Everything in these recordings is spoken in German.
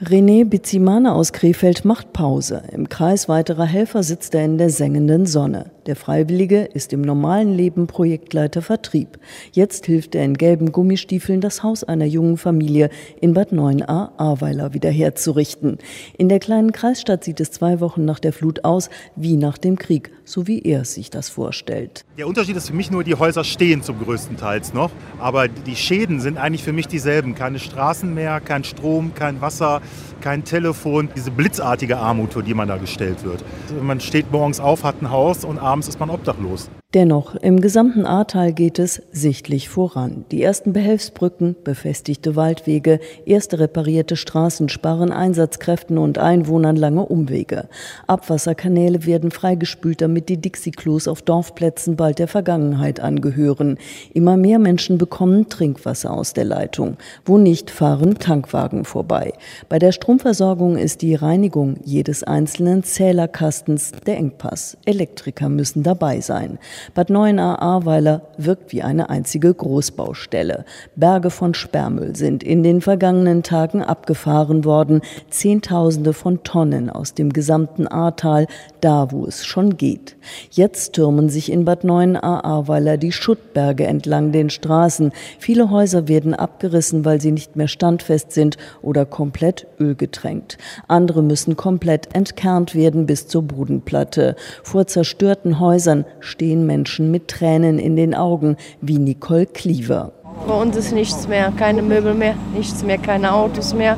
René Bizimane aus Krefeld macht Pause. Im Kreis weiterer Helfer sitzt er in der sengenden Sonne. Der Freiwillige ist im normalen Leben Projektleiter Vertrieb. Jetzt hilft er in gelben Gummistiefeln das Haus einer jungen Familie in Bad 9a Ahrweiler wiederherzurichten. In der kleinen Kreisstadt sieht es zwei Wochen nach der Flut aus wie nach dem Krieg, so wie er sich das vorstellt. Der Unterschied ist für mich nur, die Häuser stehen zum größten Teils noch, aber die Schäden sind eigentlich für mich dieselben. Keine Straßen mehr, kein Strom, kein Wasser, kein Telefon, diese blitzartige Armut, die man da gestellt wird. Man steht morgens auf, hat ein Haus und abends ist man obdachlos. Dennoch, im gesamten Ahrtal geht es sichtlich voran. Die ersten Behelfsbrücken, befestigte Waldwege, erste reparierte Straßen sparen Einsatzkräften und Einwohnern lange Umwege. Abwasserkanäle werden freigespült, damit die Dixie-Klos auf Dorfplätzen bald der Vergangenheit angehören. Immer mehr Menschen bekommen Trinkwasser aus der Leitung. Wo nicht, fahren Tankwagen vorbei. Bei der Stromversorgung ist die Reinigung jedes einzelnen Zählerkastens der Engpass. Elektriker müssen dabei sein. Bad Neuenahr-Ahrweiler wirkt wie eine einzige Großbaustelle. Berge von Sperrmüll sind in den vergangenen Tagen abgefahren worden. Zehntausende von Tonnen aus dem gesamten Ahrtal, da wo es schon geht. Jetzt türmen sich in Bad Neuenahr-Ahrweiler die Schuttberge entlang den Straßen. Viele Häuser werden abgerissen, weil sie nicht mehr standfest sind oder komplett ölgetränkt. Andere müssen komplett entkernt werden bis zur Bodenplatte. Vor zerstörten Häusern stehen Menschen mit Tränen in den Augen, wie Nicole Cleaver. Bei uns ist nichts mehr, keine Möbel mehr, nichts mehr, keine Autos mehr.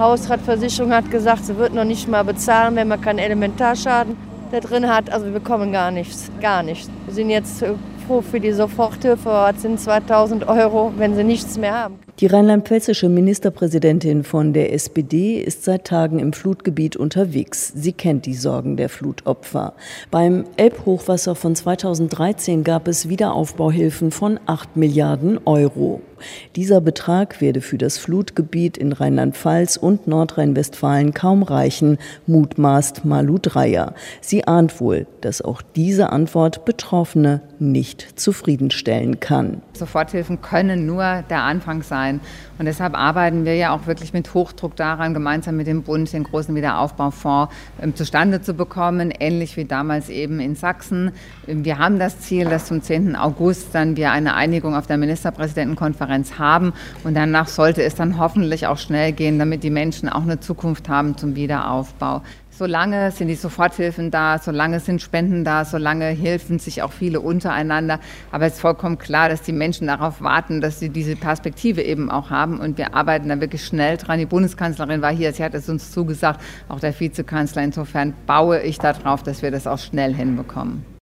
Hausratversicherung hat gesagt, sie wird noch nicht mal bezahlen, wenn man keinen Elementarschaden da drin hat. Also wir bekommen gar nichts, gar nichts. Wir sind jetzt froh für die Soforthilfe, sind 2000 Euro, wenn sie nichts mehr haben. Die rheinland-pfälzische Ministerpräsidentin von der SPD ist seit Tagen im Flutgebiet unterwegs. Sie kennt die Sorgen der Flutopfer. Beim Elbhochwasser von 2013 gab es Wiederaufbauhilfen von 8 Milliarden Euro. Dieser Betrag werde für das Flutgebiet in Rheinland-Pfalz und Nordrhein-Westfalen kaum reichen, mutmaßt Malu Dreyer. Sie ahnt wohl, dass auch diese Antwort Betroffene nicht zufriedenstellen kann. Soforthilfen können nur der Anfang sein. Und deshalb arbeiten wir ja auch wirklich mit Hochdruck daran, gemeinsam mit dem Bund den großen Wiederaufbaufonds ähm, zustande zu bekommen, ähnlich wie damals eben in Sachsen. Wir haben das Ziel, dass zum 10. August dann wir eine Einigung auf der Ministerpräsidentenkonferenz haben. Und danach sollte es dann hoffentlich auch schnell gehen, damit die Menschen auch eine Zukunft haben zum Wiederaufbau. Solange sind die Soforthilfen da, solange sind Spenden da, solange helfen sich auch viele untereinander. Aber es ist vollkommen klar, dass die Menschen darauf warten, dass sie diese Perspektive eben auch haben. Und wir arbeiten da wirklich schnell dran. Die Bundeskanzlerin war hier, sie hat es uns zugesagt, auch der Vizekanzler. Insofern baue ich darauf, dass wir das auch schnell hinbekommen.